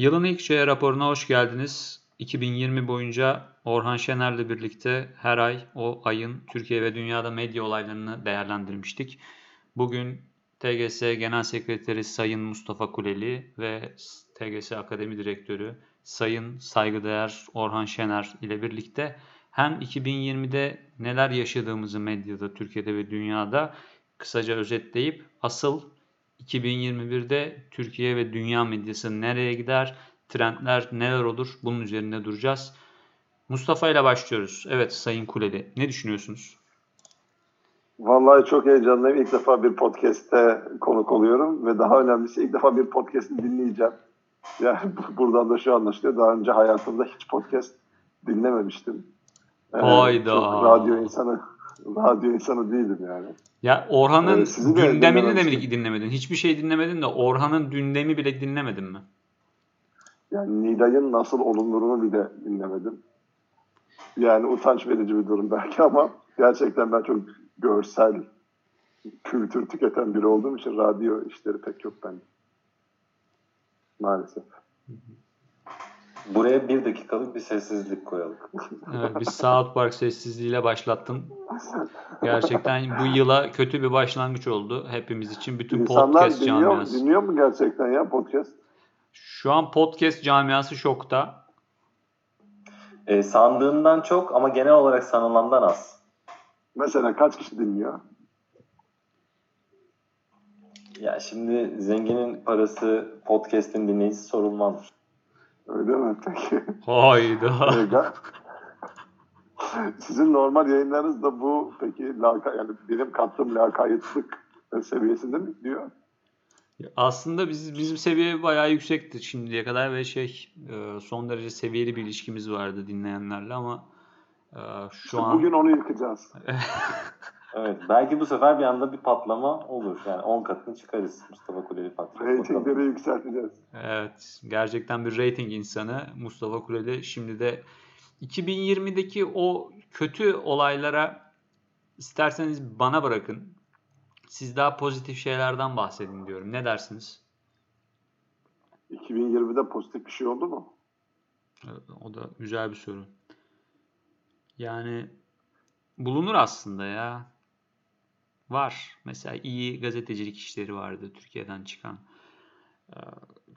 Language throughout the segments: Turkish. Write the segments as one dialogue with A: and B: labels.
A: Yılın ilk şey raporuna hoş geldiniz. 2020 boyunca Orhan Şener'le birlikte her ay o ayın Türkiye ve dünyada medya olaylarını değerlendirmiştik. Bugün TGS Genel Sekreteri Sayın Mustafa Kuleli ve TGS Akademi Direktörü Sayın Saygıdeğer Orhan Şener ile birlikte hem 2020'de neler yaşadığımızı medyada, Türkiye'de ve dünyada kısaca özetleyip asıl 2021'de Türkiye ve dünya medyası nereye gider, trendler neler olur bunun üzerinde duracağız. Mustafa ile başlıyoruz. Evet Sayın Kuleli ne düşünüyorsunuz?
B: Vallahi çok heyecanlıyım. İlk defa bir podcast'te konuk oluyorum ve daha önemlisi ilk defa bir podcast'i dinleyeceğim. Yani buradan da şu anlaşılıyor. Daha önce hayatımda hiç podcast dinlememiştim.
A: Ee, Hayda.
B: Çok radyo insanı radyo insanı değilim yani.
A: Ya Orhan'ın ee, gündemini de mi dinlemedin? Hiçbir şey dinlemedin de Orhan'ın gündemi bile dinlemedin mi?
B: Yani Nilay'ın nasıl olunduğunu bile dinlemedim. Yani utanç verici bir durum belki ama gerçekten ben çok görsel kültür tüketen biri olduğum için radyo işleri pek yok bende. Maalesef.
C: Buraya bir dakikalık bir sessizlik koyalım.
A: evet, bir South Park sessizliğiyle başlattın. Gerçekten bu yıla kötü bir başlangıç oldu hepimiz için. Bütün
B: İnsanlar
A: podcast
B: dinliyor,
A: camiası.
B: dinliyor mu gerçekten ya podcast?
A: Şu an podcast camiası şokta.
C: E, sandığından çok ama genel olarak sanılandan az.
B: Mesela kaç kişi dinliyor?
C: Ya şimdi zenginin parası podcast'in dinleyicisi sorulmaz.
B: Öyle mi peki?
A: Hayda.
B: Sizin normal yayınlarınız da bu peki laka, yani benim kattığım lakaytlık seviyesinde mi diyor?
A: Aslında biz, bizim seviye bayağı yüksekti şimdiye kadar ve şey e, son derece seviyeli bir ilişkimiz vardı dinleyenlerle ama e, şu
B: işte
A: an...
B: Bugün onu yıkacağız.
C: evet belki bu sefer bir anda bir patlama olur. Yani 10 katını çıkarız Mustafa Kuleli patlama.
B: Ratingleri yükselteceğiz.
A: Evet gerçekten bir rating insanı Mustafa Kuleli. Şimdi de 2020'deki o kötü olaylara isterseniz bana bırakın. Siz daha pozitif şeylerden bahsedin diyorum. Ne dersiniz?
B: 2020'de pozitif bir şey oldu mu?
A: O da güzel bir soru. Yani bulunur aslında ya. Var. Mesela iyi gazetecilik işleri vardı Türkiye'den çıkan. Ee,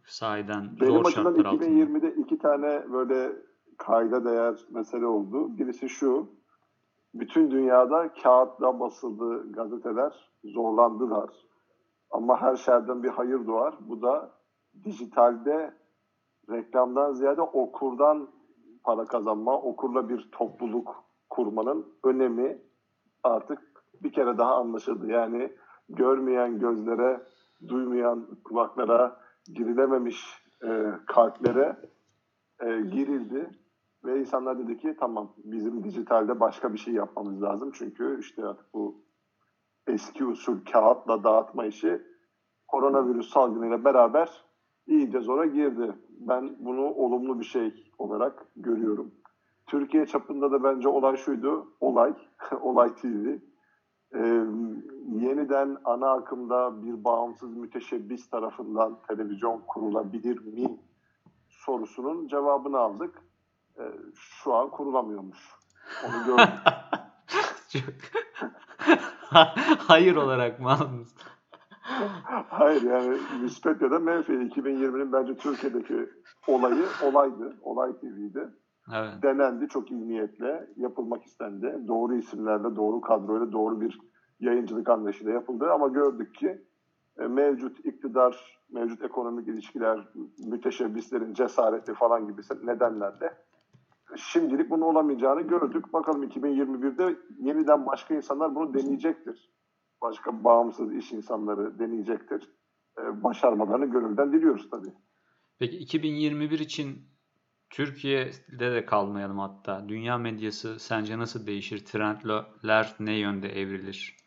A: sahiden
B: Benim
A: zor şartlar
B: altında. Benim 2020'de iki tane böyle kayda değer mesele oldu. Birisi şu. Bütün dünyada kağıtla basıldı gazeteler zorlandılar. Ama her şerden bir hayır doğar. Bu da dijitalde reklamdan ziyade okurdan para kazanma, okurla bir topluluk kurmanın önemi artık bir kere daha anlaşıldı. Yani görmeyen gözlere, duymayan kulaklara, girilememiş e, kalplere e, girildi. Ve insanlar dedi ki tamam bizim dijitalde başka bir şey yapmamız lazım. Çünkü işte artık bu eski usul kağıtla dağıtma işi koronavirüs salgınıyla beraber iyice zora girdi. Ben bunu olumlu bir şey olarak görüyorum. Türkiye çapında da bence olay şuydu. Olay, Olay TV. Ee, yeniden ana akımda bir bağımsız müteşebbis tarafından televizyon kurulabilir mi sorusunun cevabını aldık. Ee, şu an kurulamıyormuş. Onu gördük.
A: Hayır olarak mı aldınız?
B: Hayır yani müspet ya da menfi. 2020'nin bence Türkiye'deki olayı olaydı. Olay TV'ydi. Evet. Denendi çok iyi niyetle. Yapılmak istendi. Doğru isimlerle, doğru kadroyla, doğru bir yayıncılık anlayışıyla yapıldı. Ama gördük ki e, mevcut iktidar, mevcut ekonomik ilişkiler, müteşebbislerin cesareti falan gibi nedenlerle şimdilik bunun olamayacağını gördük. Bakalım 2021'de yeniden başka insanlar bunu deneyecektir. Başka bağımsız iş insanları deneyecektir. Ee, başarmalarını gönülden diliyoruz tabii.
A: Peki 2021 için Türkiye'de de kalmayalım hatta. Dünya medyası sence nasıl değişir? Trendler ne yönde evrilir?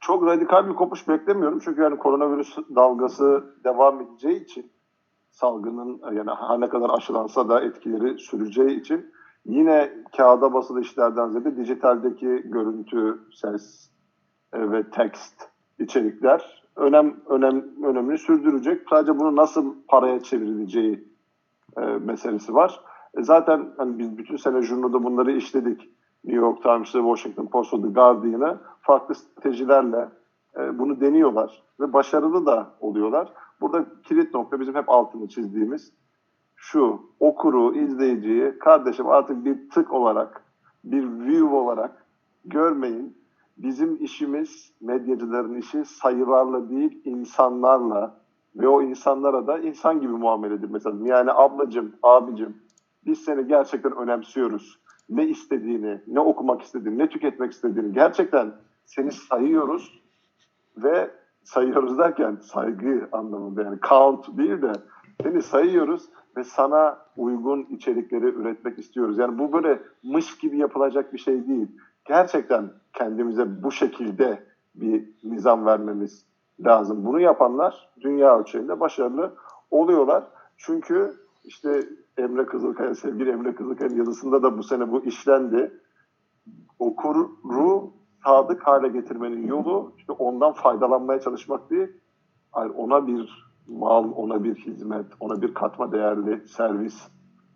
B: Çok radikal bir kopuş beklemiyorum. Çünkü yani koronavirüs dalgası devam edeceği için salgının yani her ne kadar aşılansa da etkileri süreceği için yine kağıda basılı işlerden ziyade dijitaldeki görüntü, ses e, ve tekst içerikler önem önem önemini sürdürecek. Sadece bunu nasıl paraya çevrileceği e, meselesi var. E, zaten hani biz bütün sene jurnoda bunları işledik. New York Times'ı, Washington Post'u, The Guardian'ı farklı stratejilerle e, bunu deniyorlar ve başarılı da oluyorlar. Burada kilit nokta bizim hep altını çizdiğimiz şu okuru, izleyiciyi kardeşim artık bir tık olarak, bir view olarak görmeyin. Bizim işimiz, medyacıların işi sayılarla değil, insanlarla ve o insanlara da insan gibi muamele edilmesi lazım. Yani ablacım, abicim biz seni gerçekten önemsiyoruz. Ne istediğini, ne okumak istediğini, ne tüketmek istediğini gerçekten seni sayıyoruz ve sayıyoruz derken saygı anlamında yani count değil de seni sayıyoruz ve sana uygun içerikleri üretmek istiyoruz. Yani bu böyle mış gibi yapılacak bir şey değil. Gerçekten kendimize bu şekilde bir nizam vermemiz lazım. Bunu yapanlar dünya ölçeğinde başarılı oluyorlar. Çünkü işte Emre Kızılkaya, sevgili Emre Kızılkaya'nın yazısında da bu sene bu işlendi. Okuru sadık hale getirmenin yolu işte ondan faydalanmaya çalışmak değil, hayır ona bir mal, ona bir hizmet, ona bir katma değerli servis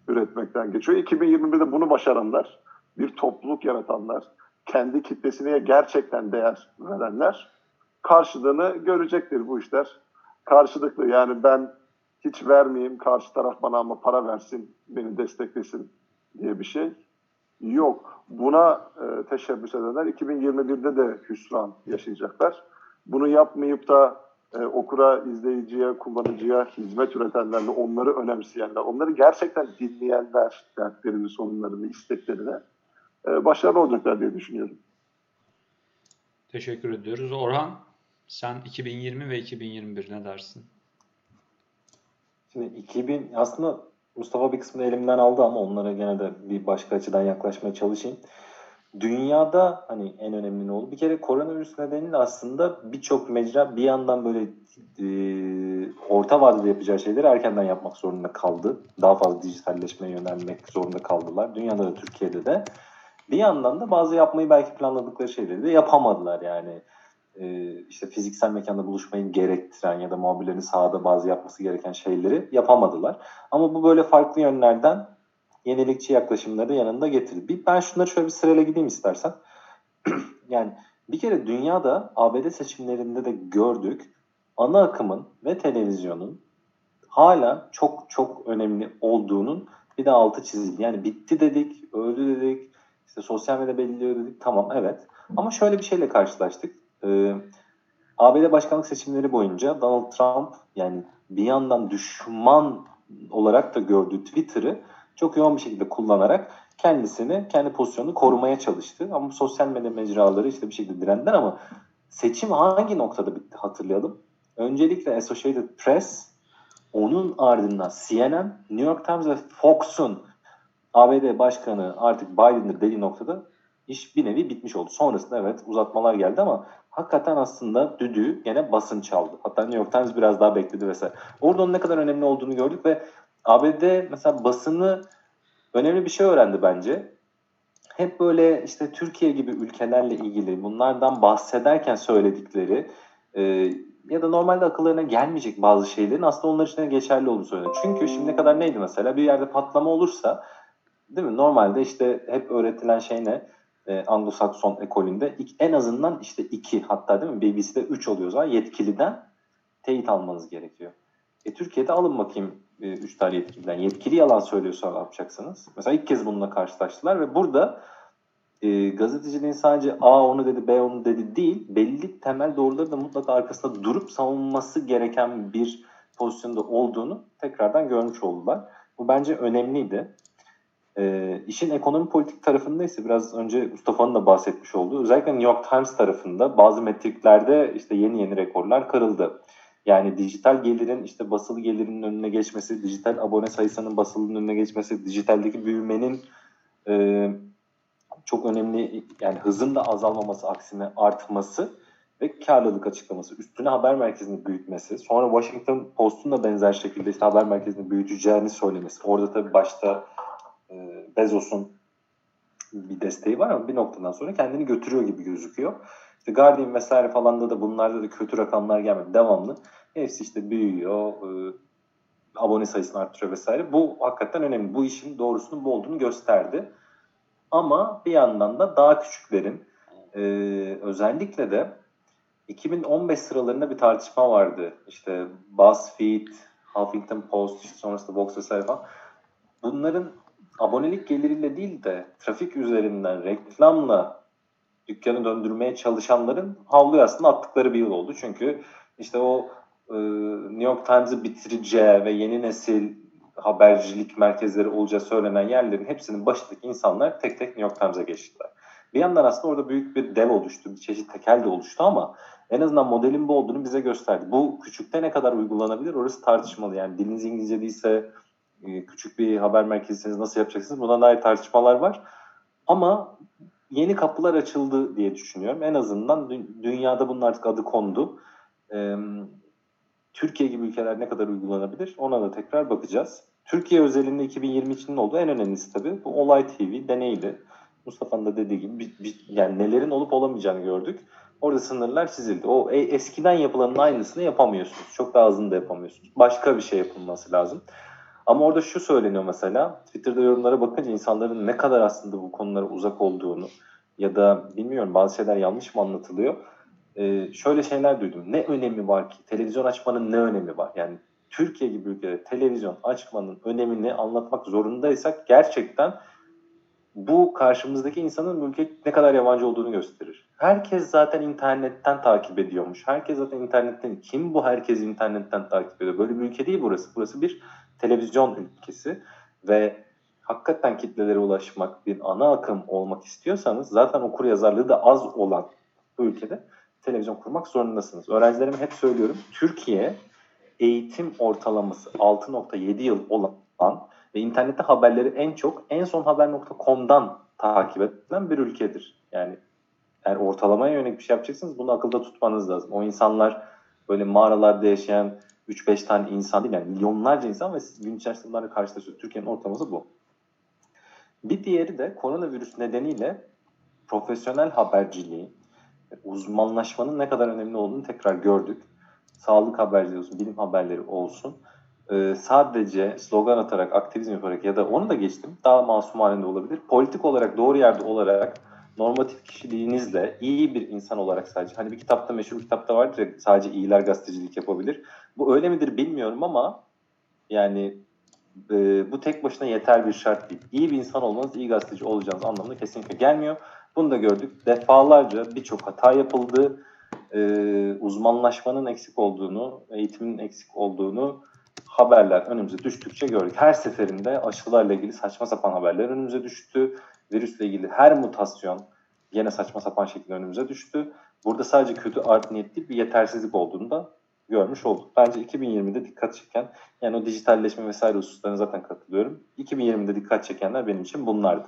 B: üretmekten geçiyor. 2021'de bunu başaranlar, bir topluluk yaratanlar, kendi kitlesine gerçekten değer verenler karşılığını görecektir bu işler. Karşılıklı yani ben hiç vermeyeyim, karşı taraf bana ama para versin, beni desteklesin diye bir şey yok. Buna e, teşebbüs edenler 2021'de de hüsran yaşayacaklar. Bunu yapmayıp da e, okura, izleyiciye, kullanıcıya hizmet üretenlerle onları önemseyenler, onları gerçekten dinleyenler dertlerini, sorunlarını, isteklerini e, başarılı olacaklar diye düşünüyorum.
A: Teşekkür ediyoruz. Orhan sen 2020 ve 2021 ne dersin?
C: Şimdi 2000 aslında Mustafa bir kısmını elimden aldı ama onlara gene de bir başka açıdan yaklaşmaya çalışayım. Dünyada hani en önemli ne oldu? Bir kere koronavirüs nedeniyle aslında birçok mecra bir yandan böyle e, orta vadede yapacağı şeyleri erkenden yapmak zorunda kaldı. Daha fazla dijitalleşmeye yönelmek zorunda kaldılar. Dünyada da Türkiye'de de. Bir yandan da bazı yapmayı belki planladıkları şeyleri de yapamadılar yani. E, işte fiziksel mekanda buluşmayı gerektiren ya da muhabirlerin sahada bazı yapması gereken şeyleri yapamadılar. Ama bu böyle farklı yönlerden yenilikçi yaklaşımları yanında getirdi. Bir, ben şunları şöyle bir sırayla gideyim istersen. yani bir kere dünyada ABD seçimlerinde de gördük ana akımın ve televizyonun hala çok çok önemli olduğunun bir de altı çizildi. Yani bitti dedik, öldü dedik, işte sosyal medya belirliyor dedik. Tamam evet. Ama şöyle bir şeyle karşılaştık. Ee, ABD başkanlık seçimleri boyunca Donald Trump yani bir yandan düşman olarak da gördüğü Twitter'ı çok yoğun bir şekilde kullanarak kendisini, kendi pozisyonunu korumaya çalıştı. Ama sosyal medya mecraları işte bir şekilde direndiler ama seçim hangi noktada bitti hatırlayalım. Öncelikle Associated Press, onun ardından CNN, New York Times ve Fox'un ABD başkanı artık Biden'dır dediği noktada iş bir nevi bitmiş oldu. Sonrasında evet uzatmalar geldi ama hakikaten aslında düdüğü gene basın çaldı. Hatta New York Times biraz daha bekledi vesaire. Orada onun ne kadar önemli olduğunu gördük ve ABD mesela basını önemli bir şey öğrendi bence. Hep böyle işte Türkiye gibi ülkelerle ilgili bunlardan bahsederken söyledikleri e, ya da normalde akıllarına gelmeyecek bazı şeylerin aslında onlar için geçerli olduğunu söyledi. Çünkü şimdiye kadar neydi mesela bir yerde patlama olursa değil mi? Normalde işte hep öğretilen şey ne? E, Anglo-Sakson ekolünde en azından işte iki hatta değil mi BBC'de üç oluyor zaman yetkiliden teyit almanız gerekiyor. E, Türkiye'de alın bakayım e, üç tane yetkiliden. Yetkili yalan söylüyorsa ne yapacaksınız? Mesela ilk kez bununla karşılaştılar ve burada e, gazeteciliğin sadece A onu dedi B onu dedi değil belli temel doğruları da mutlaka arkasında durup savunması gereken bir pozisyonda olduğunu tekrardan görmüş oldular. Bu bence önemliydi. E, işin ekonomi politik tarafında ise biraz önce Mustafa'nın da bahsetmiş olduğu özellikle New York Times tarafında bazı metriklerde işte yeni yeni rekorlar kırıldı. Yani dijital gelirin işte basılı gelirinin önüne geçmesi, dijital abone sayısının basılının önüne geçmesi, dijitaldeki büyümenin e, çok önemli yani hızın da azalmaması aksine artması ve karlılık açıklaması. Üstüne haber merkezini büyütmesi. Sonra Washington Post'un da benzer şekilde işte haber merkezini büyüteceğini söylemesi. Orada tabii başta Bezos'un bir desteği var ama bir noktadan sonra kendini götürüyor gibi gözüküyor. İşte Guardian vesaire falanda da bunlarda da kötü rakamlar gelmedi. Devamlı. Hepsi işte büyüyor. E, abone sayısını arttırıyor vesaire. Bu hakikaten önemli. Bu işin doğrusunun bu olduğunu gösterdi. Ama bir yandan da daha küçüklerin e, özellikle de 2015 sıralarında bir tartışma vardı. İşte BuzzFeed, Huffington Post, işte sonrasında Vox vesaire falan. Bunların abonelik geliriyle değil de trafik üzerinden reklamla dükkanı döndürmeye çalışanların havluya aslında attıkları bir yıl oldu. Çünkü işte o e, New York Times'ı bitireceği ve yeni nesil habercilik merkezleri olacağı söylenen yerlerin hepsinin başındaki insanlar tek tek New York Times'a geçtiler. Bir yandan aslında orada büyük bir dev oluştu, bir çeşit tekel de oluştu ama en azından modelin bu olduğunu bize gösterdi. Bu küçükte ne kadar uygulanabilir orası tartışmalı. Yani diliniz İngilizce değilse küçük bir haber merkezisiniz nasıl yapacaksınız buna dair tartışmalar var. Ama yeni kapılar açıldı diye düşünüyorum. En azından dünyada bunun artık adı kondu. Türkiye gibi ülkeler ne kadar uygulanabilir ona da tekrar bakacağız. Türkiye özelinde 2020 için olduğu en önemlisi tabii bu Olay TV deneydi. Mustafa'nın da dediği gibi bir, bir, yani nelerin olup olamayacağını gördük. Orada sınırlar çizildi. O e, eskiden yapılanın aynısını yapamıyorsunuz. Çok daha hızlı da yapamıyorsunuz. Başka bir şey yapılması lazım. Ama orada şu söyleniyor mesela. Twitter'da yorumlara bakınca insanların ne kadar aslında bu konulara uzak olduğunu ya da bilmiyorum bazı şeyler yanlış mı anlatılıyor. Ee, şöyle şeyler duydum. Ne önemi var ki? Televizyon açmanın ne önemi var? Yani Türkiye gibi ülkede televizyon açmanın önemini anlatmak zorundaysak gerçekten bu karşımızdaki insanın ülke ne kadar yabancı olduğunu gösterir. Herkes zaten internetten takip ediyormuş. Herkes zaten internetten. Kim bu herkes internetten takip ediyor? Böyle bir ülke değil burası. Burası bir televizyon ülkesi ve hakikaten kitlelere ulaşmak, bir ana akım olmak istiyorsanız zaten okur yazarlığı da az olan bu ülkede televizyon kurmak zorundasınız. Öğrencilerime hep söylüyorum. Türkiye eğitim ortalaması 6.7 yıl olan ve internette haberleri en çok en son haber.com'dan takip edilen bir ülkedir. Yani eğer ortalamaya yönelik bir şey yapacaksınız bunu akılda tutmanız lazım. O insanlar böyle mağaralarda yaşayan 3-5 tane insan değil yani milyonlarca insan ve siz gün içerisinde karşılaşıyorsunuz. Türkiye'nin ortalaması bu. Bir diğeri de koronavirüs nedeniyle profesyonel haberciliği, uzmanlaşmanın ne kadar önemli olduğunu tekrar gördük. Sağlık haberleri olsun, bilim haberleri olsun. Ee, sadece slogan atarak, aktivizm yaparak ya da onu da geçtim. Daha masum halinde olabilir. Politik olarak doğru yerde olarak normatif kişiliğinizle iyi bir insan olarak sadece hani bir kitapta meşhur bir kitapta vardır ya sadece iyiler gazetecilik yapabilir. Bu öyle midir bilmiyorum ama yani e, bu tek başına yeter bir şart değil. İyi bir insan olmanız iyi gazeteci olacağınız anlamına kesinlikle gelmiyor. Bunu da gördük. Defalarca birçok hata yapıldı. E, uzmanlaşmanın eksik olduğunu, eğitimin eksik olduğunu haberler önümüze düştükçe gördük. Her seferinde aşılarla ilgili saçma sapan haberler önümüze düştü. Virüsle ilgili her mutasyon yine saçma sapan şekilde önümüze düştü. Burada sadece kötü art niyetli bir yetersizlik olduğunu da görmüş olduk. Bence 2020'de dikkat çeken, yani o dijitalleşme vesaire hususlarına zaten katılıyorum. 2020'de dikkat çekenler benim için bunlardı.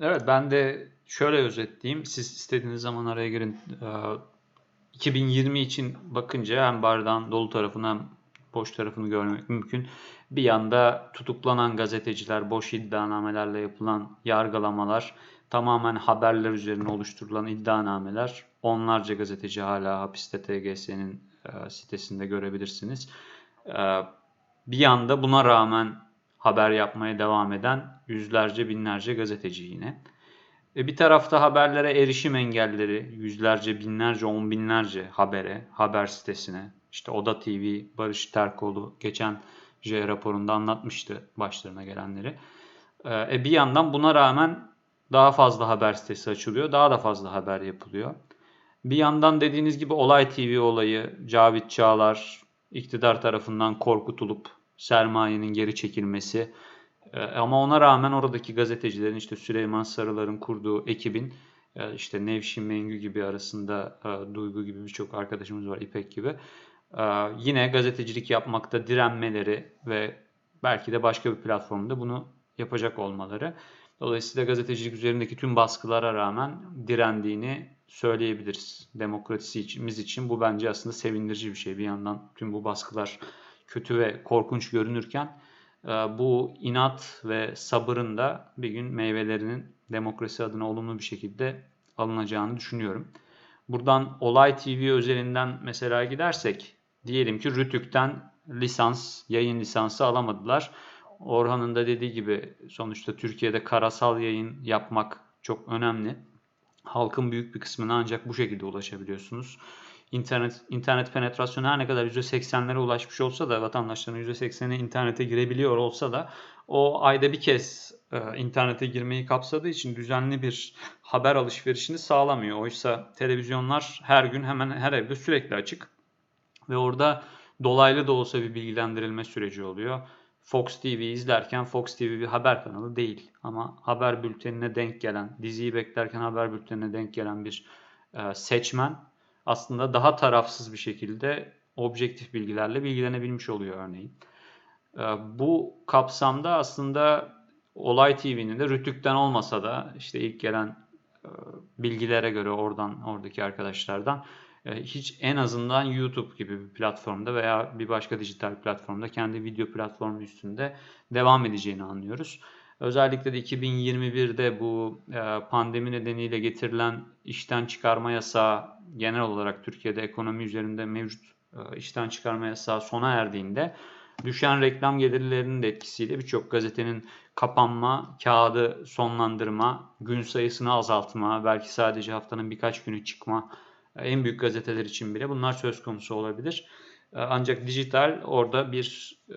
A: Evet ben de şöyle özetleyeyim. Siz istediğiniz zaman araya girin. 2020 ee, için bakınca hem bardağın dolu tarafını hem boş tarafını görmek mümkün. Bir yanda tutuklanan gazeteciler, boş iddianamelerle yapılan yargılamalar, tamamen haberler üzerine oluşturulan iddianameler. Onlarca gazeteci hala hapiste TGS'nin e, sitesinde görebilirsiniz. E, bir yanda buna rağmen haber yapmaya devam eden yüzlerce binlerce gazeteci yine. E bir tarafta haberlere erişim engelleri, yüzlerce, binlerce, on binlerce habere, haber sitesine. İşte Oda TV, Barış Terkoğlu geçen J raporunda anlatmıştı başlarına gelenleri. E bir yandan buna rağmen daha fazla haber sitesi açılıyor, daha da fazla haber yapılıyor. Bir yandan dediğiniz gibi Olay TV olayı, Cavit Çağlar iktidar tarafından korkutulup sermayenin geri çekilmesi. E, ama ona rağmen oradaki gazetecilerin işte Süleyman Sarılar'ın kurduğu ekibin e, işte Nevşin Mengü gibi arasında e, Duygu gibi birçok arkadaşımız var İpek gibi. Yine gazetecilik yapmakta direnmeleri ve belki de başka bir platformda bunu yapacak olmaları. Dolayısıyla gazetecilik üzerindeki tüm baskılara rağmen direndiğini söyleyebiliriz. Demokrasimiz için bu bence aslında sevindirici bir şey. Bir yandan tüm bu baskılar kötü ve korkunç görünürken e, bu inat ve sabırın da bir gün meyvelerinin demokrasi adına olumlu bir şekilde alınacağını düşünüyorum. Buradan Olay TV özelinden mesela gidersek diyelim ki Rütük'ten lisans, yayın lisansı alamadılar. Orhan'ın da dediği gibi sonuçta Türkiye'de karasal yayın yapmak çok önemli. Halkın büyük bir kısmına ancak bu şekilde ulaşabiliyorsunuz. İnternet internet penetrasyonu her ne kadar %80'lere ulaşmış olsa da vatandaşların %80'i internete girebiliyor olsa da o ayda bir kez e, internete girmeyi kapsadığı için düzenli bir haber alışverişini sağlamıyor. Oysa televizyonlar her gün hemen her evde sürekli açık ve orada dolaylı da olsa bir bilgilendirilme süreci oluyor. Fox TV izlerken Fox TV bir haber kanalı değil ama haber bültenine denk gelen, diziyi beklerken haber bültenine denk gelen bir e, seçmen aslında daha tarafsız bir şekilde objektif bilgilerle bilgilenebilmiş oluyor örneğin. E, bu kapsamda aslında Olay TV'nin de Rütük'ten olmasa da işte ilk gelen e, bilgilere göre oradan oradaki arkadaşlardan hiç en azından YouTube gibi bir platformda veya bir başka dijital platformda kendi video platformu üstünde devam edeceğini anlıyoruz. Özellikle de 2021'de bu e, pandemi nedeniyle getirilen işten çıkarma yasağı genel olarak Türkiye'de ekonomi üzerinde mevcut e, işten çıkarma yasağı sona erdiğinde düşen reklam gelirlerinin de etkisiyle birçok gazetenin kapanma, kağıdı sonlandırma, gün sayısını azaltma, belki sadece haftanın birkaç günü çıkma en büyük gazeteler için bile bunlar söz konusu olabilir. Ee, ancak dijital orada bir e,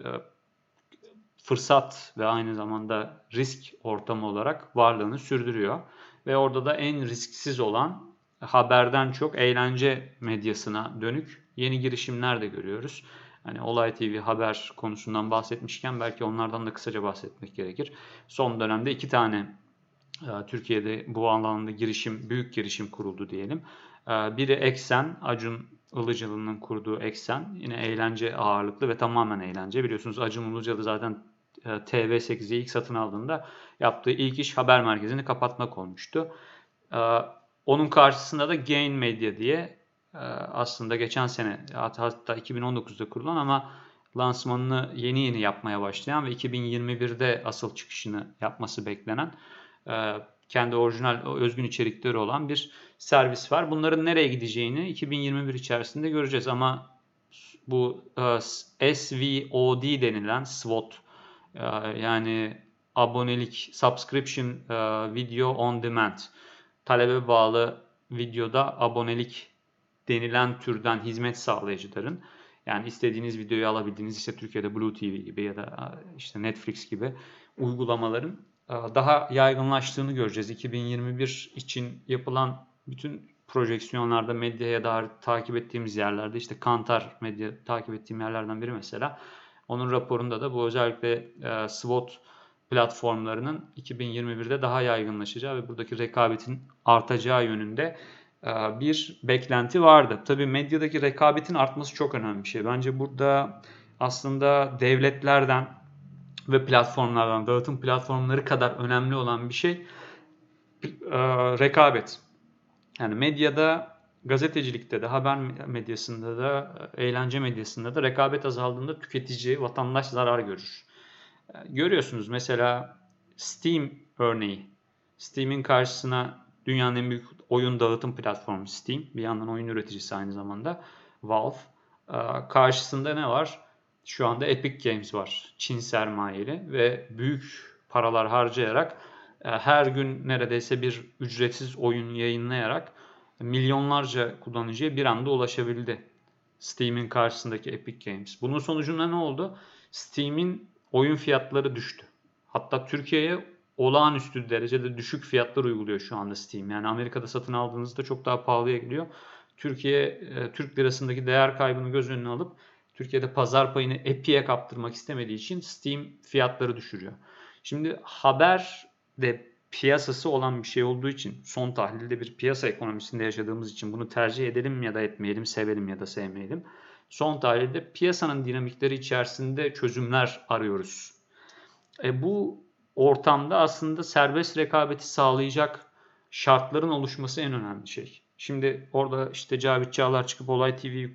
A: fırsat ve aynı zamanda risk ortamı olarak varlığını sürdürüyor. Ve orada da en risksiz olan haberden çok eğlence medyasına dönük yeni girişimler de görüyoruz. Hani Olay TV haber konusundan bahsetmişken belki onlardan da kısaca bahsetmek gerekir. Son dönemde iki tane e, Türkiye'de bu alanda girişim, büyük girişim kuruldu diyelim. Ee, biri Eksen, Acun Ilıcalı'nın kurduğu Eksen. Yine eğlence ağırlıklı ve tamamen eğlence. Biliyorsunuz Acun Ilıcalı zaten e, TV8'i ilk satın aldığında yaptığı ilk iş haber merkezini kapatmak olmuştu. Ee, onun karşısında da Gain Media diye e, aslında geçen sene hatta 2019'da kurulan ama lansmanını yeni yeni yapmaya başlayan ve 2021'de asıl çıkışını yapması beklenen e, kendi orijinal özgün içerikleri olan bir servis var. Bunların nereye gideceğini 2021 içerisinde göreceğiz ama bu e, SVOD denilen SWOT e, yani abonelik subscription e, video on demand talebe bağlı videoda abonelik denilen türden hizmet sağlayıcıların yani istediğiniz videoyu alabildiğiniz işte Türkiye'de Blue TV gibi ya da işte Netflix gibi uygulamaların daha yaygınlaştığını göreceğiz. 2021 için yapılan bütün projeksiyonlarda medyaya dair takip ettiğimiz yerlerde işte Kantar medya takip ettiğim yerlerden biri mesela. Onun raporunda da bu özellikle e, SWOT platformlarının 2021'de daha yaygınlaşacağı ve buradaki rekabetin artacağı yönünde e, bir beklenti vardı. Tabii medyadaki rekabetin artması çok önemli bir şey. Bence burada aslında devletlerden ve platformlardan, dağıtım platformları kadar önemli olan bir şey e, rekabet. Yani medyada, gazetecilikte de, haber medyasında da, eğlence medyasında da rekabet azaldığında tüketici, vatandaş zarar görür. E, görüyorsunuz mesela Steam örneği. Steam'in karşısına dünyanın en büyük oyun dağıtım platformu Steam. Bir yandan oyun üreticisi aynı zamanda Valve. E, karşısında ne var? Şu anda Epic Games var. Çin sermayeli ve büyük paralar harcayarak e, her gün neredeyse bir ücretsiz oyun yayınlayarak milyonlarca kullanıcıya bir anda ulaşabildi. Steam'in karşısındaki Epic Games. Bunun sonucunda ne oldu? Steam'in oyun fiyatları düştü. Hatta Türkiye'ye olağanüstü derecede düşük fiyatlar uyguluyor şu anda Steam. Yani Amerika'da satın aldığınızda çok daha pahalıya geliyor. Türkiye e, Türk lirasındaki değer kaybını göz önüne alıp Türkiye'de pazar payını Epic'e kaptırmak istemediği için Steam fiyatları düşürüyor. Şimdi haber de piyasası olan bir şey olduğu için son tahlilde bir piyasa ekonomisinde yaşadığımız için bunu tercih edelim ya da etmeyelim, sevelim ya da sevmeyelim. Son tahlilde piyasanın dinamikleri içerisinde çözümler arıyoruz. E bu ortamda aslında serbest rekabeti sağlayacak şartların oluşması en önemli şey. Şimdi orada işte Cavit Çağlar çıkıp Olay TV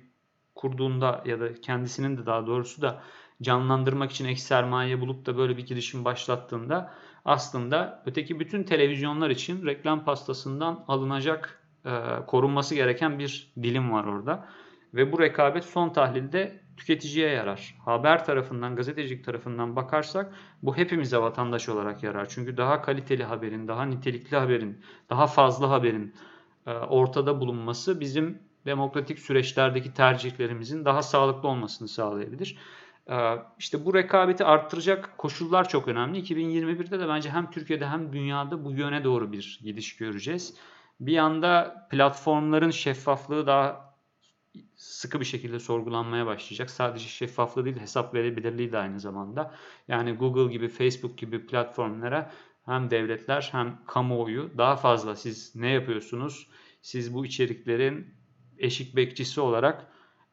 A: kurduğunda ya da kendisinin de daha doğrusu da canlandırmak için ek sermaye bulup da böyle bir girişim başlattığında aslında öteki bütün televizyonlar için reklam pastasından alınacak e, korunması gereken bir dilim var orada. Ve bu rekabet son tahlilde tüketiciye yarar. Haber tarafından, gazetecilik tarafından bakarsak bu hepimize vatandaş olarak yarar. Çünkü daha kaliteli haberin, daha nitelikli haberin, daha fazla haberin e, ortada bulunması bizim demokratik süreçlerdeki tercihlerimizin daha sağlıklı olmasını sağlayabilir. E, işte bu rekabeti arttıracak koşullar çok önemli. 2021'de de bence hem Türkiye'de hem dünyada bu yöne doğru bir gidiş göreceğiz. Bir yanda platformların şeffaflığı daha sıkı bir şekilde sorgulanmaya başlayacak. Sadece şeffaflığı değil hesap verebilirliği de aynı zamanda. Yani Google gibi, Facebook gibi platformlara hem devletler hem kamuoyu daha fazla siz ne yapıyorsunuz? Siz bu içeriklerin eşik bekçisi olarak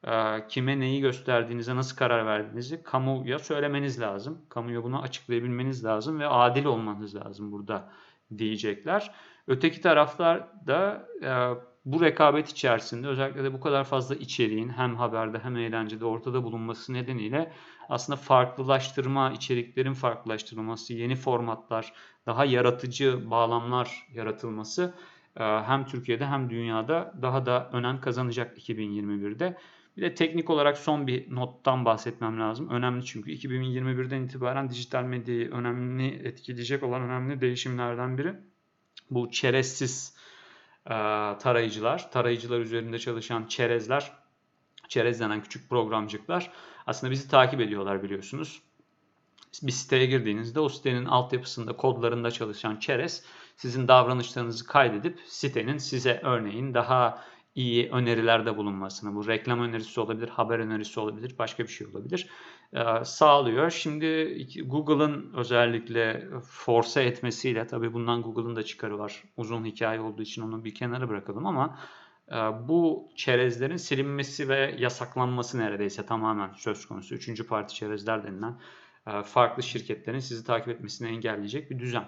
A: e, kime neyi gösterdiğinize nasıl karar verdiğinizi kamuya söylemeniz lazım. Kamuya bunu açıklayabilmeniz lazım ve adil olmanız lazım burada diyecekler. Öteki taraflar da e, bu rekabet içerisinde özellikle de bu kadar fazla içeriğin hem haberde hem eğlencede ortada bulunması nedeniyle aslında farklılaştırma, içeriklerin farklılaştırılması, yeni formatlar, daha yaratıcı bağlamlar yaratılması hem Türkiye'de hem dünyada daha da önem kazanacak 2021'de. Bir de teknik olarak son bir nottan bahsetmem lazım. Önemli çünkü 2021'den itibaren dijital medyayı önemli etkileyecek olan önemli değişimlerden biri. Bu çerezsiz e, tarayıcılar, tarayıcılar üzerinde çalışan çerezler, çerez denen küçük programcıklar aslında bizi takip ediyorlar biliyorsunuz. Bir siteye girdiğinizde o sitenin altyapısında, kodlarında çalışan çerez sizin davranışlarınızı kaydedip sitenin size örneğin daha iyi önerilerde bulunmasını, bu reklam önerisi olabilir, haber önerisi olabilir, başka bir şey olabilir, e, sağlıyor. Şimdi Google'ın özellikle force etmesiyle, tabii bundan Google'ın da çıkarı var. Uzun hikaye olduğu için onu bir kenara bırakalım ama e, bu çerezlerin silinmesi ve yasaklanması neredeyse tamamen söz konusu. Üçüncü parti çerezler denilen e, farklı şirketlerin sizi takip etmesini engelleyecek bir düzen.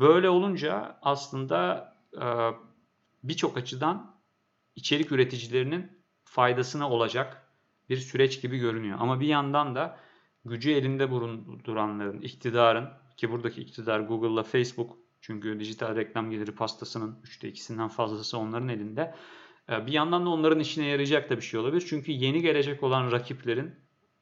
A: Böyle olunca aslında birçok açıdan içerik üreticilerinin faydasına olacak bir süreç gibi görünüyor. Ama bir yandan da gücü elinde bulunduranların, iktidarın ki buradaki iktidar Google'la Facebook çünkü dijital reklam geliri pastasının üçte ikisinden fazlası onların elinde. Ee, bir yandan da onların işine yarayacak da bir şey olabilir. Çünkü yeni gelecek olan rakiplerin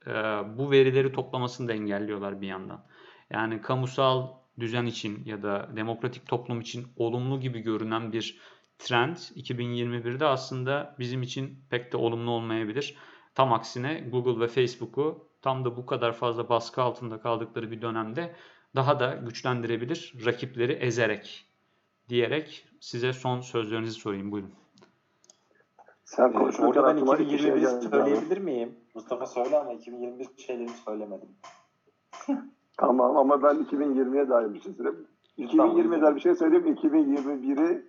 A: e, bu verileri toplamasını da engelliyorlar bir yandan. Yani kamusal düzen için ya da demokratik toplum için olumlu gibi görünen bir trend 2021'de aslında bizim için pek de olumlu olmayabilir. Tam aksine Google ve Facebook'u tam da bu kadar fazla baskı altında kaldıkları bir dönemde daha da güçlendirebilir rakipleri ezerek diyerek size son sözlerinizi sorayım. Buyurun.
C: Sen konuşurken Orada ben 2021'i şey söyleyebilir miyim? Mustafa söyle ama 2021 şeylerini söylemedim.
B: tamam ama ben 2020'ye dair bir şey söyleyeyim. 2020'ye dair bir şey söyleyeyim. 2021'i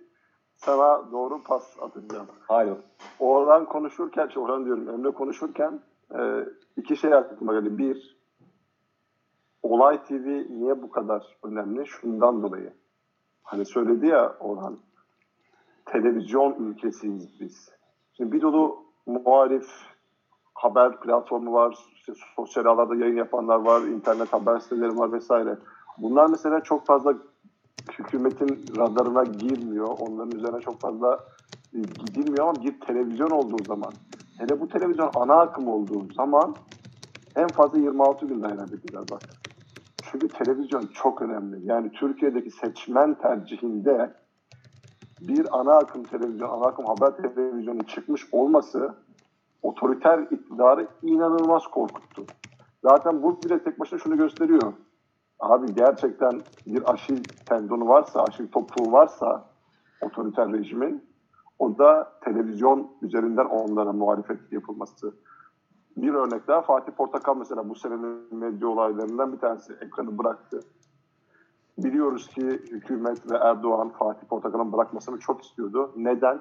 B: sana doğru pas atacağım.
C: Hayır.
B: Orhan konuşurken, şey Orhan diyorum Emre konuşurken e, iki şey aklıma geldi. Bir, Olay TV niye bu kadar önemli? Şundan dolayı. Hani söyledi ya Orhan, televizyon ülkesiyiz biz. Şimdi bir dolu muhalif haber platformu var, işte sosyal ağlarda yayın yapanlar var, internet haber siteleri var vesaire. Bunlar mesela çok fazla hükümetin radarına girmiyor. Onların üzerine çok fazla e, gidilmiyor ama bir televizyon olduğu zaman hele bu televizyon ana akım olduğu zaman en fazla 26 gün dayanabilirler bak. Çünkü televizyon çok önemli. Yani Türkiye'deki seçmen tercihinde bir ana akım televizyon, ana akım haber televizyonu çıkmış olması otoriter iktidarı inanılmaz korkuttu. Zaten bu bile tek başına şunu gösteriyor. Abi gerçekten bir aşil tendonu varsa, aşil topuğu varsa otoriter rejimin o da televizyon üzerinden onlara muhalefet yapılması. Bir örnek daha Fatih Portakal mesela bu senenin medya olaylarından bir tanesi ekranı bıraktı. Biliyoruz ki hükümet ve Erdoğan Fatih Portakal'ın bırakmasını çok istiyordu. Neden?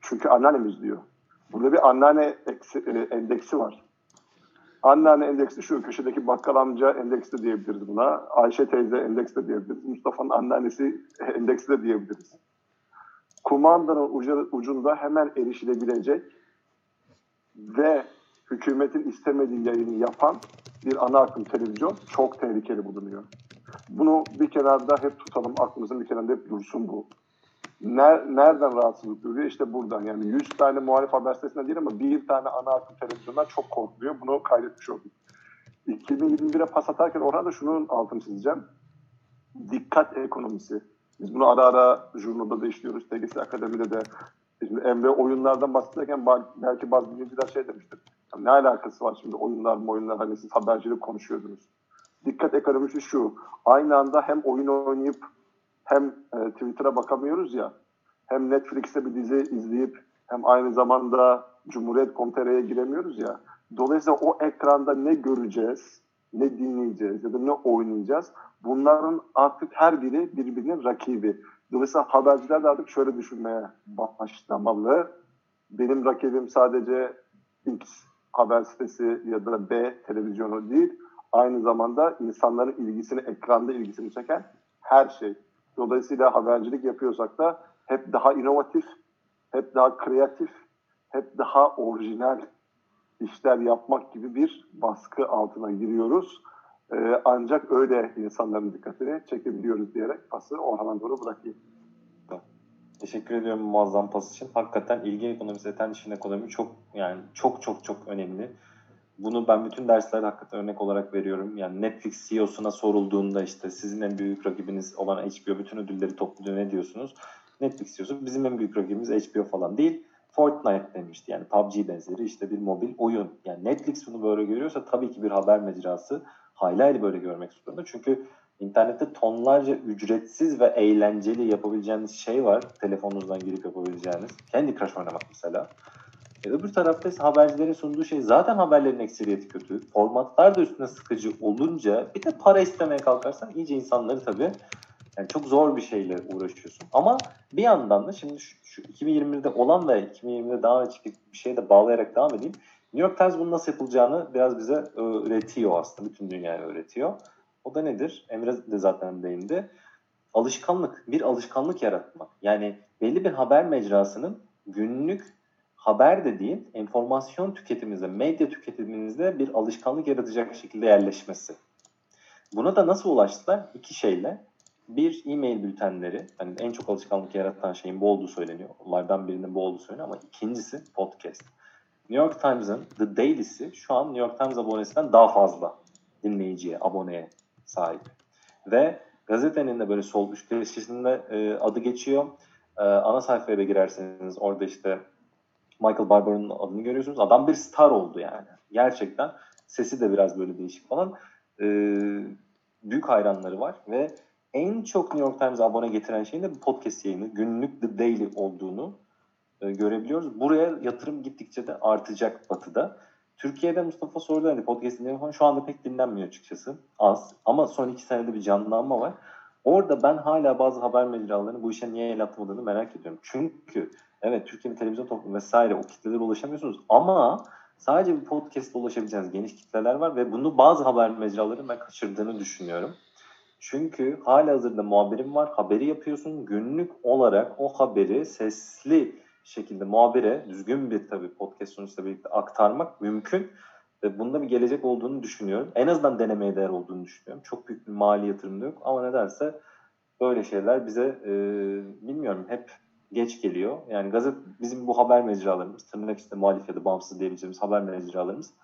B: Çünkü anneannemiz diyor. Burada bir anneanne e, endeksi var. Anneanne endeksi şu, köşedeki bakkal amca endeksi de diyebiliriz buna. Ayşe teyze endeksi de diyebiliriz. Mustafa'nın anneannesi endeksi de diyebiliriz. Kumandanın ucunda hemen erişilebilecek ve hükümetin istemediği yayını yapan bir ana akım televizyon çok tehlikeli bulunuyor. Bunu bir kenarda hep tutalım, aklımızın bir kenarında hep dursun bu. Nereden rahatsızlık duyuyor? İşte buradan. Yani 100 tane muhalif haber sitesinden değil ama bir tane ana akım televizyondan çok korkuluyor. Bunu kaydetmiş olduk. 2021'e pas atarken orada şunun altını çizeceğim. Dikkat ekonomisi. Biz bunu ara ara jurnoda da işliyoruz. TGS Akademi'de de. Şimdi Emre oyunlardan bahsederken belki bazı dinleyiciler şey demiştir. Ne alakası var şimdi oyunlar mı oyunlar hani siz habercilik konuşuyordunuz. Dikkat ekonomisi şu. Aynı anda hem oyun oynayıp hem e, Twitter'a bakamıyoruz ya. Hem Netflix'te bir dizi izleyip hem aynı zamanda Cumhuriyet.com.tr'ye giremiyoruz ya. Dolayısıyla o ekranda ne göreceğiz, ne dinleyeceğiz ya da ne oynayacağız. Bunların artık her biri birbirinin rakibi. Dolayısıyla haberciler de artık şöyle düşünmeye başlamalı. Benim rakibim sadece X haber sitesi ya da B televizyonu değil. Aynı zamanda insanların ilgisini, ekranda ilgisini çeken her şey. Dolayısıyla habercilik yapıyorsak da hep daha inovatif, hep daha kreatif, hep daha orijinal işler yapmak gibi bir baskı altına giriyoruz. Ee, ancak öyle insanların dikkatini çekebiliyoruz diyerek pası Orhan'a doğru bırakayım.
C: Teşekkür ediyorum muazzam pas için. Hakikaten ilgi ekonomisi, attention ekonomi çok yani çok çok çok önemli. Bunu ben bütün derslerde hakikaten örnek olarak veriyorum. Yani Netflix CEO'suna sorulduğunda işte sizin en büyük rakibiniz olan HBO bütün ödülleri topluyor ne diyorsunuz? Netflix CEO'su bizim en büyük rakibimiz HBO falan değil. Fortnite demişti yani PUBG benzeri işte bir mobil oyun. Yani Netflix bunu böyle görüyorsa tabii ki bir haber mecrası hayli hayli böyle görmek zorunda. Çünkü internette tonlarca ücretsiz ve eğlenceli yapabileceğiniz şey var. Telefonunuzdan girip yapabileceğiniz. Candy Crush oynamak mesela. E, öbür tarafta ise habercilerin sunduğu şey zaten haberlerin ekseriyeti kötü. Formatlar da üstüne sıkıcı olunca bir de para istemeye kalkarsan iyice insanları tabii yani çok zor bir şeyle uğraşıyorsun. Ama bir yandan da şimdi şu, şu 2020'de olan ve 2020'de devam edecek bir şeye de bağlayarak devam edeyim. New York Times bunun nasıl yapılacağını biraz bize öğretiyor aslında. Bütün dünyaya öğretiyor. O da nedir? Emre de zaten değindi. Alışkanlık. Bir alışkanlık yaratmak. Yani belli bir haber mecrasının günlük haber de değil, enformasyon tüketimimizde, medya tüketimimizde bir alışkanlık yaratacak şekilde yerleşmesi. Buna da nasıl ulaştılar? İki şeyle. Bir, e-mail bültenleri. Yani en çok alışkanlık yaratan şeyin bu olduğu söyleniyor. Onlardan birinin bu olduğu söyleniyor ama ikincisi podcast. New York Times'ın The Daily'si şu an New York Times abonesinden daha fazla dinleyiciye, aboneye sahip. Ve gazetenin de böyle sol üst köşesinde e, adı geçiyor. E, ana sayfaya da girerseniz orada işte Michael Barber'ın adını görüyorsunuz. Adam bir star oldu yani. Gerçekten sesi de biraz böyle değişik falan. E, büyük hayranları var ve en çok New York Times abone getiren şeyin de bu podcast yayını, günlük The Daily olduğunu e, görebiliyoruz. Buraya yatırım gittikçe de artacak batıda. Türkiye'de Mustafa sordu hani podcast dinleme falan şu anda pek dinlenmiyor açıkçası. Az. Ama son iki senede bir canlanma var. Orada ben hala bazı haber mecralarını bu işe niye el atmadığını merak ediyorum. Çünkü evet Türkiye'nin televizyon toplumu vesaire o kitlelere ulaşamıyorsunuz ama sadece bir podcast'ta ulaşabileceğiniz geniş kitleler var ve bunu bazı haber mecralarının ben kaçırdığını düşünüyorum. Çünkü hala hazırda muhabirim var, haberi yapıyorsun. Günlük olarak o haberi sesli şekilde muhabire düzgün bir tabii podcast sonuçla birlikte aktarmak mümkün. Ve bunda bir gelecek olduğunu düşünüyorum. En azından denemeye değer olduğunu düşünüyorum. Çok büyük bir mali yatırım yok ama nedense böyle şeyler bize e, bilmiyorum hep geç geliyor. Yani gazet bizim bu haber mecralarımız, tırnak içinde muhalif ya da bağımsız diyebileceğimiz haber mecralarımız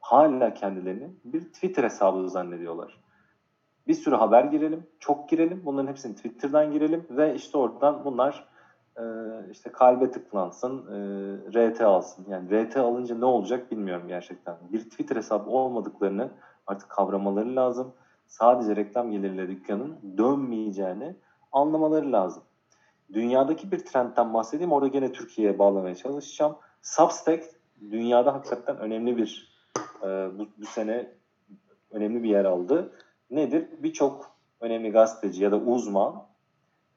C: hala kendilerini bir Twitter hesabı zannediyorlar. Bir sürü haber girelim, çok girelim. Bunların hepsini Twitter'dan girelim ve işte oradan bunlar e, işte kalbe tıklansın, e, RT alsın. Yani RT alınca ne olacak bilmiyorum gerçekten. Bir Twitter hesabı olmadıklarını artık kavramaları lazım. Sadece reklam gelirleri dükkanın dönmeyeceğini anlamaları lazım. Dünyadaki bir trendten bahsedeyim. Orada gene Türkiye'ye bağlamaya çalışacağım. Substack dünyada hakikaten önemli bir e, bu, bu sene önemli bir yer aldı. Nedir? Birçok önemli gazeteci ya da uzman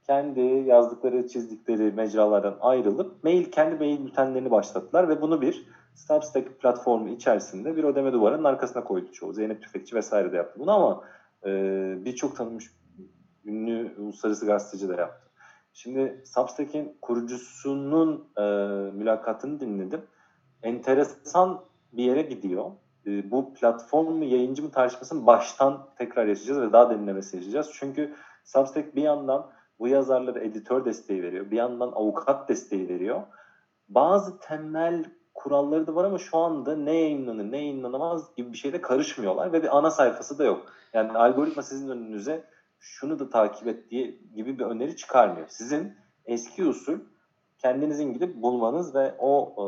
C: kendi yazdıkları, çizdikleri mecralardan ayrılıp mail kendi mail bültenlerini başlattılar ve bunu bir Substack platformu içerisinde bir ödeme duvarının arkasına koydu çoğu. Zeynep Tüfekçi vesaire de yaptı bunu ama e, birçok tanınmış ünlü uluslararası gazeteci de yaptı. Şimdi Substack'in kurucusunun e, mülakatını dinledim. Enteresan bir yere gidiyor. E, bu platform mu yayıncı mı tartışmasını baştan tekrar yaşayacağız ve daha derinlemesi yaşayacağız. Çünkü Substack bir yandan bu yazarlara editör desteği veriyor. Bir yandan avukat desteği veriyor. Bazı temel kuralları da var ama şu anda ne yayınlanır ne yayınlanamaz gibi bir şeyde karışmıyorlar ve bir ana sayfası da yok. Yani algoritma sizin önünüze şunu da takip et diye gibi bir öneri çıkarmıyor. Sizin eski usul kendinizin gidip bulmanız ve o e,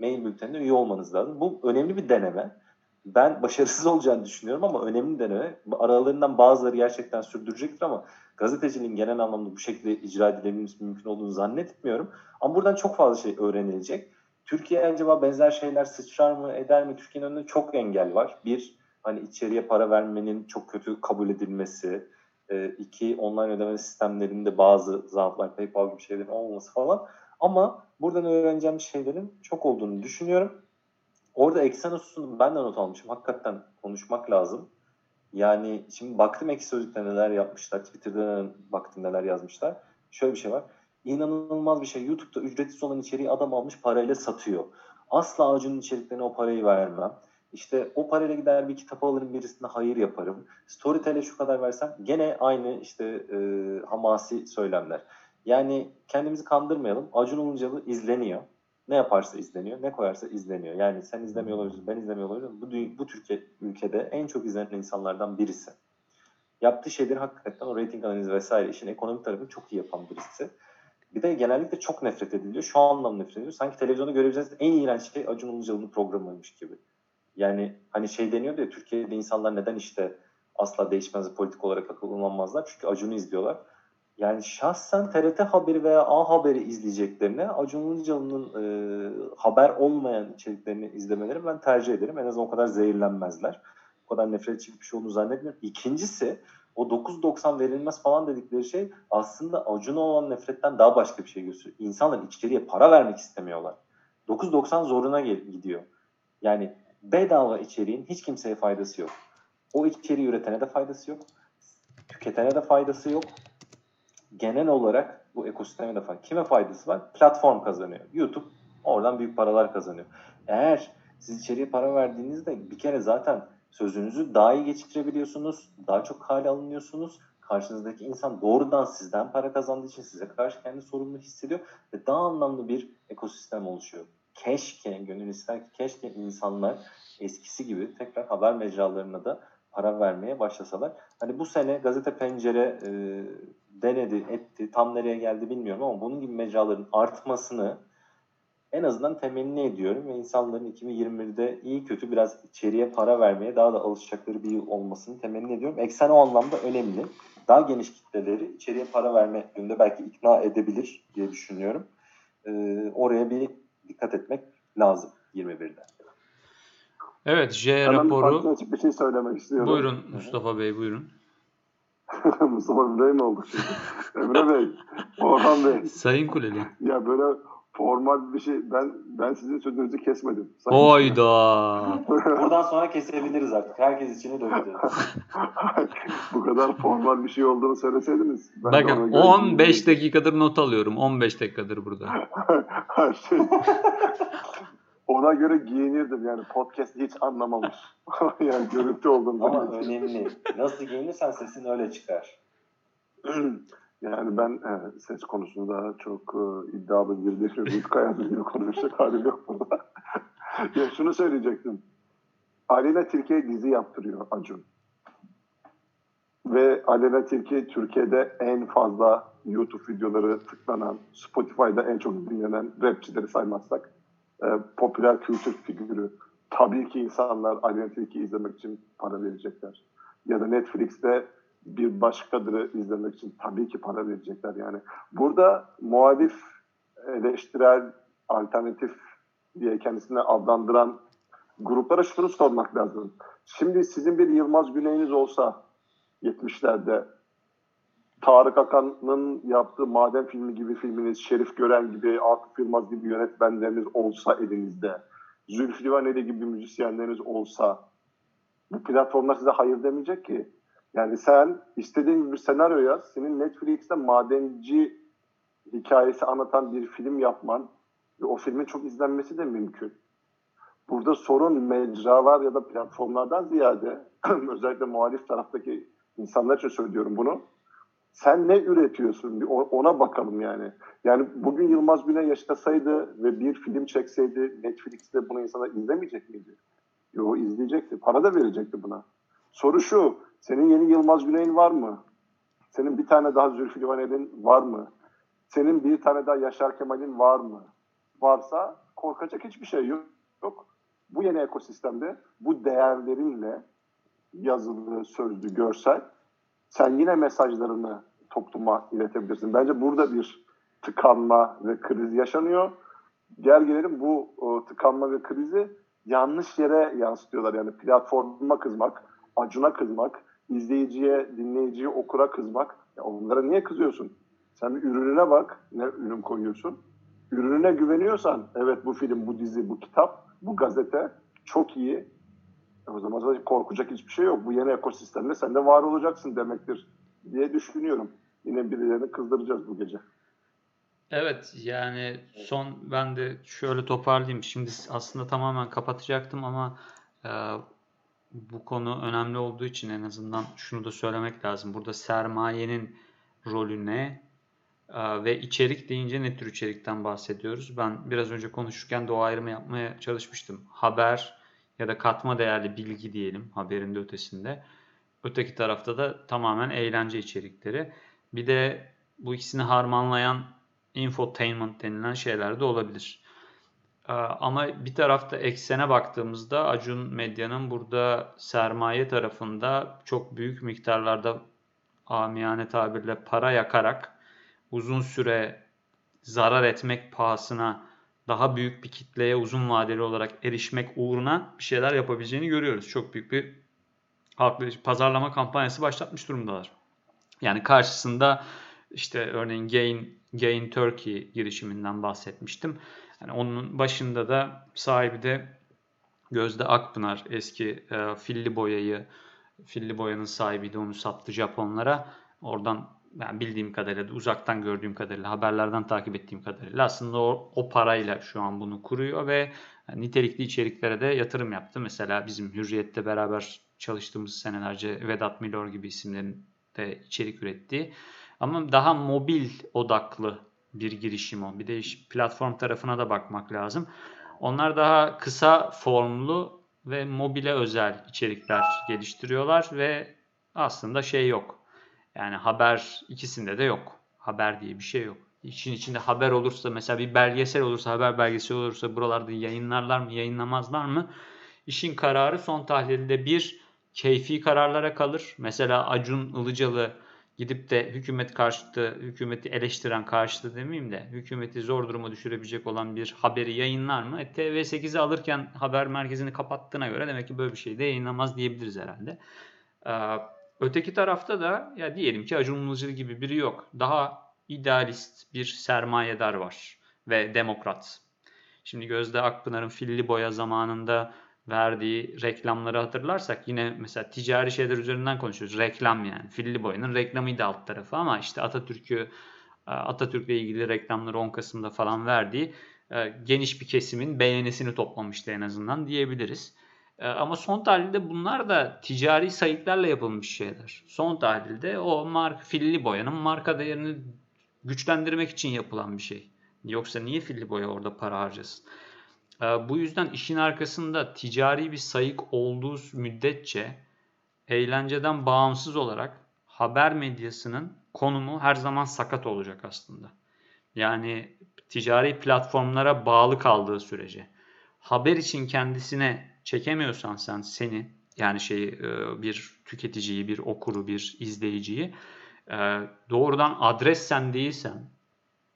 C: mail bültenine üye olmanız lazım. Bu önemli bir deneme. Ben başarısız olacağını düşünüyorum ama önemli deneme. Aralarından bazıları gerçekten sürdürecektir ama gazeteciliğin genel anlamda bu şekilde icra edilebilmesi mümkün olduğunu zannetmiyorum. Ama buradan çok fazla şey öğrenilecek. Türkiye acaba benzer şeyler sıçrar mı eder mi? Türkiye'nin önünde çok engel var. Bir, hani içeriye para vermenin çok kötü kabul edilmesi. E, iki, online ödeme sistemlerinde bazı zaaflar, PayPal gibi şeylerin olmaması falan. Ama buradan öğreneceğim şeylerin çok olduğunu düşünüyorum. Orada Exynos'un ben de not almışım. Hakikaten konuşmak lazım. Yani şimdi baktım ek sözlükte neler yapmışlar. Twitter'da baktım neler yazmışlar. Şöyle bir şey var. İnanılmaz bir şey. YouTube'da ücretsiz olan içeriği adam almış parayla satıyor. Asla Acun'un içeriklerine o parayı vermem. İşte o parayla gider bir kitap alırım birisine hayır yaparım. Storytel'e şu kadar versem gene aynı işte e, hamasi söylemler. Yani kendimizi kandırmayalım. Acun Ilıcalı izleniyor. Ne yaparsa izleniyor, ne koyarsa izleniyor. Yani sen izlemiyor olabilirsin, ben izlemiyor olabilirim. Bu, bu Türkiye ülkede en çok izlenen insanlardan birisi. Yaptığı şeyleri hakikaten o rating analizi vesaire işin ekonomik tarafını çok iyi yapan birisi. Bir de genellikle çok nefret ediliyor. Şu anlamda nefret ediliyor. Sanki televizyonda görebileceğiniz en iğrenç şey Acun Ilıcalı'nın programıymış gibi. Yani hani şey deniyor ya Türkiye'de insanlar neden işte asla değişmez politik olarak akıllanmazlar? Çünkü Acun'u izliyorlar. Yani şahsen TRT Haberi veya A Haber'i izleyeceklerine Acun Ilıcalı'nın e, haber olmayan içeriklerini izlemeleri ben tercih ederim. En azından o kadar zehirlenmezler. O kadar nefret edici bir şey olduğunu zannetmiyorum. İkincisi o 9.90 verilmez falan dedikleri şey aslında Acun'a olan nefretten daha başka bir şey gösteriyor. İnsanlar içeriye para vermek istemiyorlar. 9.90 zoruna gidiyor. Yani bedava içeriğin hiç kimseye faydası yok. O içeriği üretene de faydası yok. Tüketene de faydası yok genel olarak bu ekosisteme de fayda. Kime faydası var? Platform kazanıyor. YouTube oradan büyük paralar kazanıyor. Eğer siz içeriye para verdiğinizde bir kere zaten sözünüzü daha iyi geçirebiliyorsunuz. Daha çok hale alınıyorsunuz. Karşınızdaki insan doğrudan sizden para kazandığı için size karşı kendi sorumluluğu hissediyor ve daha anlamlı bir ekosistem oluşuyor. Keşke, gönül ister ki keşke insanlar eskisi gibi tekrar haber mecralarına da para vermeye başlasalar. Hani bu sene gazete pencere e, denedi, etti. Tam nereye geldi bilmiyorum ama bunun gibi mecraların artmasını en azından temenni ediyorum ve insanların 2021'de iyi kötü biraz içeriye para vermeye daha da alışacakları bir yıl olmasını temenni ediyorum. Eksen o anlamda önemli. Daha geniş kitleleri içeriye para verme yönünde belki ikna edebilir diye düşünüyorum. Ee, oraya bir dikkat etmek lazım 21'de.
A: Evet, J raporu.
B: Ben bir şey söylemek istiyorum.
A: Buyurun Mustafa Bey, buyurun.
B: Mustafa Bey mi olduk şimdi? Emre Bey, Orhan Bey.
A: Sayın Kuleli.
B: Ya böyle formal bir şey, ben ben sizin sözünüzü kesmedim. Sayın
A: Oyda.
C: Buradan sonra kesebiliriz artık. Herkes içini dövdü.
B: Bu kadar formal bir şey olduğunu söyleseydiniz. Ben
A: Bakın
B: ona göre
A: 15 dakikadır not alıyorum. 15 dakikadır burada.
B: şey, ona göre giyinirdim yani podcast hiç anlamamış. yani görüntü olduğunu
C: Ama önemli. Nasıl giyinirsen sesin öyle çıkar.
B: Yani ben e, ses konusunda çok e, iddialı bir değilim. Rütük hayatı gibi konuşacak halim yok burada. ya şunu söyleyecektim. Aleyna Tilki'ye dizi yaptırıyor Acun. Ve Aleyna Tilki Türkiye'de en fazla YouTube videoları tıklanan, Spotify'da en çok dinlenen rapçileri saymazsak e, popüler kültür figürü. Tabii ki insanlar Aleyna Tilki'yi izlemek için para verecekler. Ya da Netflix'te bir başkadır izlemek için tabii ki para verecekler yani. Burada muhalif, eleştirel, alternatif diye kendisine adlandıran gruplara şunu sormak lazım. Şimdi sizin bir Yılmaz Güney'iniz olsa 70'lerde Tarık Akan'ın yaptığı Maden filmi gibi filminiz, Şerif Gören gibi, Atıf Yılmaz gibi yönetmenleriniz olsa elinizde, Zülfü Livaneli gibi müzisyenleriniz olsa bu platformlar size hayır demeyecek ki. Yani sen istediğin bir senaryo yaz. Senin Netflix'te madenci hikayesi anlatan bir film yapman ve o filmin çok izlenmesi de mümkün. Burada sorun mecralar ya da platformlardan ziyade özellikle muhalif taraftaki insanlar için söylüyorum bunu. Sen ne üretiyorsun? Bir ona bakalım yani. Yani bugün Yılmaz Güney yaşasaydı ve bir film çekseydi Netflix'te bunu insanlar izlemeyecek miydi? Yo izleyecekti. Para da verecekti buna. Soru şu. Senin yeni Yılmaz Güney'in var mı? Senin bir tane daha Zülfü Livaneli'nin var mı? Senin bir tane daha Yaşar Kemal'in var mı? Varsa korkacak hiçbir şey yok. yok. Bu yeni ekosistemde bu değerlerinle yazılı, sözlü, görsel sen yine mesajlarını topluma iletebilirsin. Bence burada bir tıkanma ve kriz yaşanıyor. Gel gelelim bu o, tıkanma ve krizi yanlış yere yansıtıyorlar. Yani platforma kızmak, acuna kızmak, izleyiciye, dinleyiciye, okura kızmak. Ya onlara niye kızıyorsun? Sen bir ürününe bak, ne ürün koyuyorsun. Ürününe güveniyorsan, evet bu film, bu dizi, bu kitap, bu gazete çok iyi. E o zaman korkacak hiçbir şey yok. Bu yeni ekosistemde sen de var olacaksın demektir diye düşünüyorum. Yine birilerini kızdıracağız bu gece.
A: Evet yani son ben de şöyle toparlayayım. Şimdi aslında tamamen kapatacaktım ama e, bu konu önemli olduğu için en azından şunu da söylemek lazım. Burada sermayenin rolü ne? E, ve içerik deyince ne tür içerikten bahsediyoruz? Ben biraz önce konuşurken de o ayrımı yapmaya çalışmıştım. Haber ya da katma değerli bilgi diyelim haberin de ötesinde. Öteki tarafta da tamamen eğlence içerikleri. Bir de bu ikisini harmanlayan infotainment denilen şeyler de olabilir. Ee, ama bir tarafta eksene baktığımızda Acun Medya'nın burada sermaye tarafında çok büyük miktarlarda amiyane tabirle para yakarak uzun süre zarar etmek pahasına daha büyük bir kitleye uzun vadeli olarak erişmek uğruna bir şeyler yapabileceğini görüyoruz. Çok büyük bir halkla pazarlama kampanyası başlatmış durumdalar. Yani karşısında işte örneğin Gain, Gain Turkey girişiminden bahsetmiştim. Yani onun başında da sahibi de Gözde Akpınar eski e, filli boyayı filli boyanın sahibiydi onu sattı Japonlara. Oradan ben bildiğim kadarıyla uzaktan gördüğüm kadarıyla haberlerden takip ettiğim kadarıyla aslında o, o parayla şu an bunu kuruyor ve nitelikli içeriklere de yatırım yaptı. Mesela bizim Hürriyet'te beraber çalıştığımız senelerce Vedat Milor gibi isimlerin de içerik ürettiği ama daha mobil odaklı bir girişim o. Bir de platform tarafına da bakmak lazım. Onlar daha kısa formlu ve mobile özel içerikler geliştiriyorlar ve aslında şey yok. Yani haber ikisinde de yok. Haber diye bir şey yok. İçin içinde haber olursa mesela bir belgesel olursa haber belgeseli olursa buralarda yayınlarlar mı yayınlamazlar mı? İşin kararı son tahlilde bir keyfi kararlara kalır. Mesela Acun Ilıcalı gidip de hükümet karşıtı, hükümeti eleştiren karşıtı demeyeyim de hükümeti zor duruma düşürebilecek olan bir haberi yayınlar mı? E, TV8'i alırken haber merkezini kapattığına göre demek ki böyle bir şey de yayınlamaz diyebiliriz herhalde. Ee, öteki tarafta da ya diyelim ki Acun Ilıcalı gibi biri yok. Daha idealist bir sermayedar var ve demokrat. Şimdi Gözde Akpınar'ın Filli Boya zamanında verdiği reklamları hatırlarsak yine mesela ticari şeyler üzerinden konuşuyoruz. Reklam yani. Filli Boya'nın reklamıydı alt tarafı ama işte Atatürk'ü e, Atatürk'le ilgili reklamları 10 Kasım'da falan verdiği e, geniş bir kesimin beğenisini toplamıştı en azından diyebiliriz. E, ama son tahlilde bunlar da ticari sayıklarla yapılmış şeyler. Son tahlilde o mark Filli Boya'nın marka değerini güçlendirmek için yapılan bir şey. Yoksa niye Filli Boya orada para harcasın? Ee, bu yüzden işin arkasında ticari bir sayık olduğu müddetçe eğlenceden bağımsız olarak haber medyasının konumu her zaman sakat olacak aslında. Yani ticari platformlara bağlı kaldığı sürece. Haber için kendisine çekemiyorsan sen seni yani şey bir tüketiciyi, bir okuru, bir izleyiciyi e, doğrudan adres sen değilsen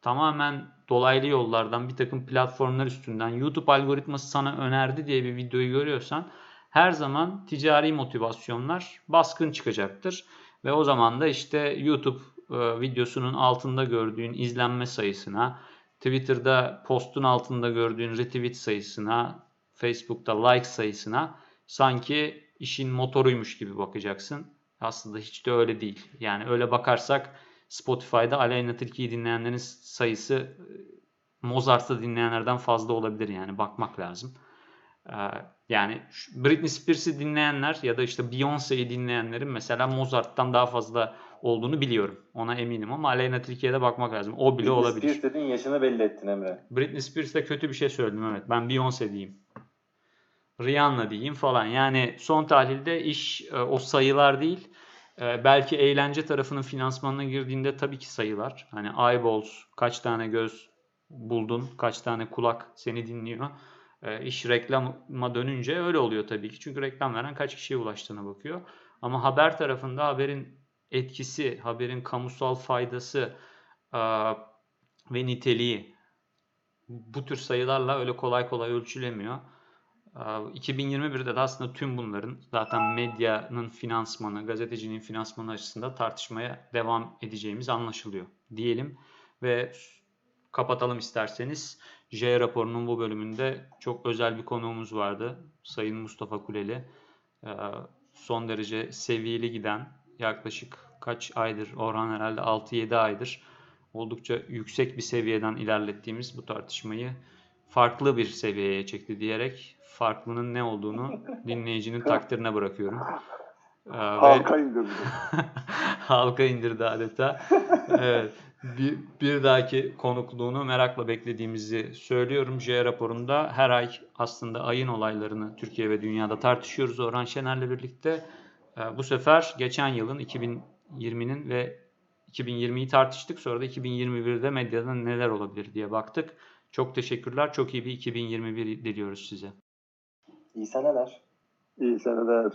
A: tamamen dolaylı yollardan bir takım platformlar üstünden YouTube algoritması sana önerdi diye bir videoyu görüyorsan her zaman ticari motivasyonlar baskın çıkacaktır. Ve o zaman da işte YouTube e, videosunun altında gördüğün izlenme sayısına, Twitter'da postun altında gördüğün retweet sayısına, Facebook'ta like sayısına sanki işin motoruymuş gibi bakacaksın. Aslında hiç de öyle değil. Yani öyle bakarsak Spotify'da Aleyna Tilki'yi dinleyenlerin sayısı e, Mozart'ı dinleyenlerden fazla olabilir yani bakmak lazım. Ee, yani Britney Spears'ı dinleyenler ya da işte Beyoncé'yi dinleyenlerin mesela Mozart'tan daha fazla olduğunu biliyorum. Ona eminim ama Aleyna Tilki'ye bakmak lazım. O bile
C: Britney
A: olabilir.
C: Spears dediğin yaşını belli ettin Emre.
A: Britney Spears'te kötü bir şey söyledim evet. Ben Beyoncé diyeyim. Rihanna diyeyim falan. Yani son tahlilde iş e, o sayılar değil. E, belki eğlence tarafının finansmanına girdiğinde tabii ki sayılar. Hani eyeballs, kaç tane göz buldun, kaç tane kulak seni dinliyor. E, iş reklama dönünce öyle oluyor tabii ki. Çünkü reklam veren kaç kişiye ulaştığına bakıyor. Ama haber tarafında haberin etkisi, haberin kamusal faydası e, ve niteliği bu tür sayılarla öyle kolay kolay ölçülemiyor. Ee, 2021'de de aslında tüm bunların zaten medyanın finansmanı, gazetecinin finansmanı açısından tartışmaya devam edeceğimiz anlaşılıyor diyelim ve kapatalım isterseniz. J raporunun bu bölümünde çok özel bir konuğumuz vardı. Sayın Mustafa Kuleli. Son derece seviyeli giden yaklaşık kaç aydır Orhan herhalde 6-7 aydır oldukça yüksek bir seviyeden ilerlettiğimiz bu tartışmayı farklı bir seviyeye çekti diyerek farklının ne olduğunu dinleyicinin takdirine bırakıyorum. Ee, ve-
B: Halka indirdi.
A: halka indirdi adeta. Evet. Bir, bir dahaki konukluğunu merakla beklediğimizi söylüyorum. J raporunda her ay aslında ayın olaylarını Türkiye ve dünyada tartışıyoruz Orhan Şener'le birlikte. Ee, Bu sefer geçen yılın 2020'nin ve 2020'yi tartıştık. Sonra da 2021'de medyada neler olabilir diye baktık. Çok teşekkürler. Çok iyi bir 2021 diliyoruz size.
C: İyi seneler.
B: İyi seneler.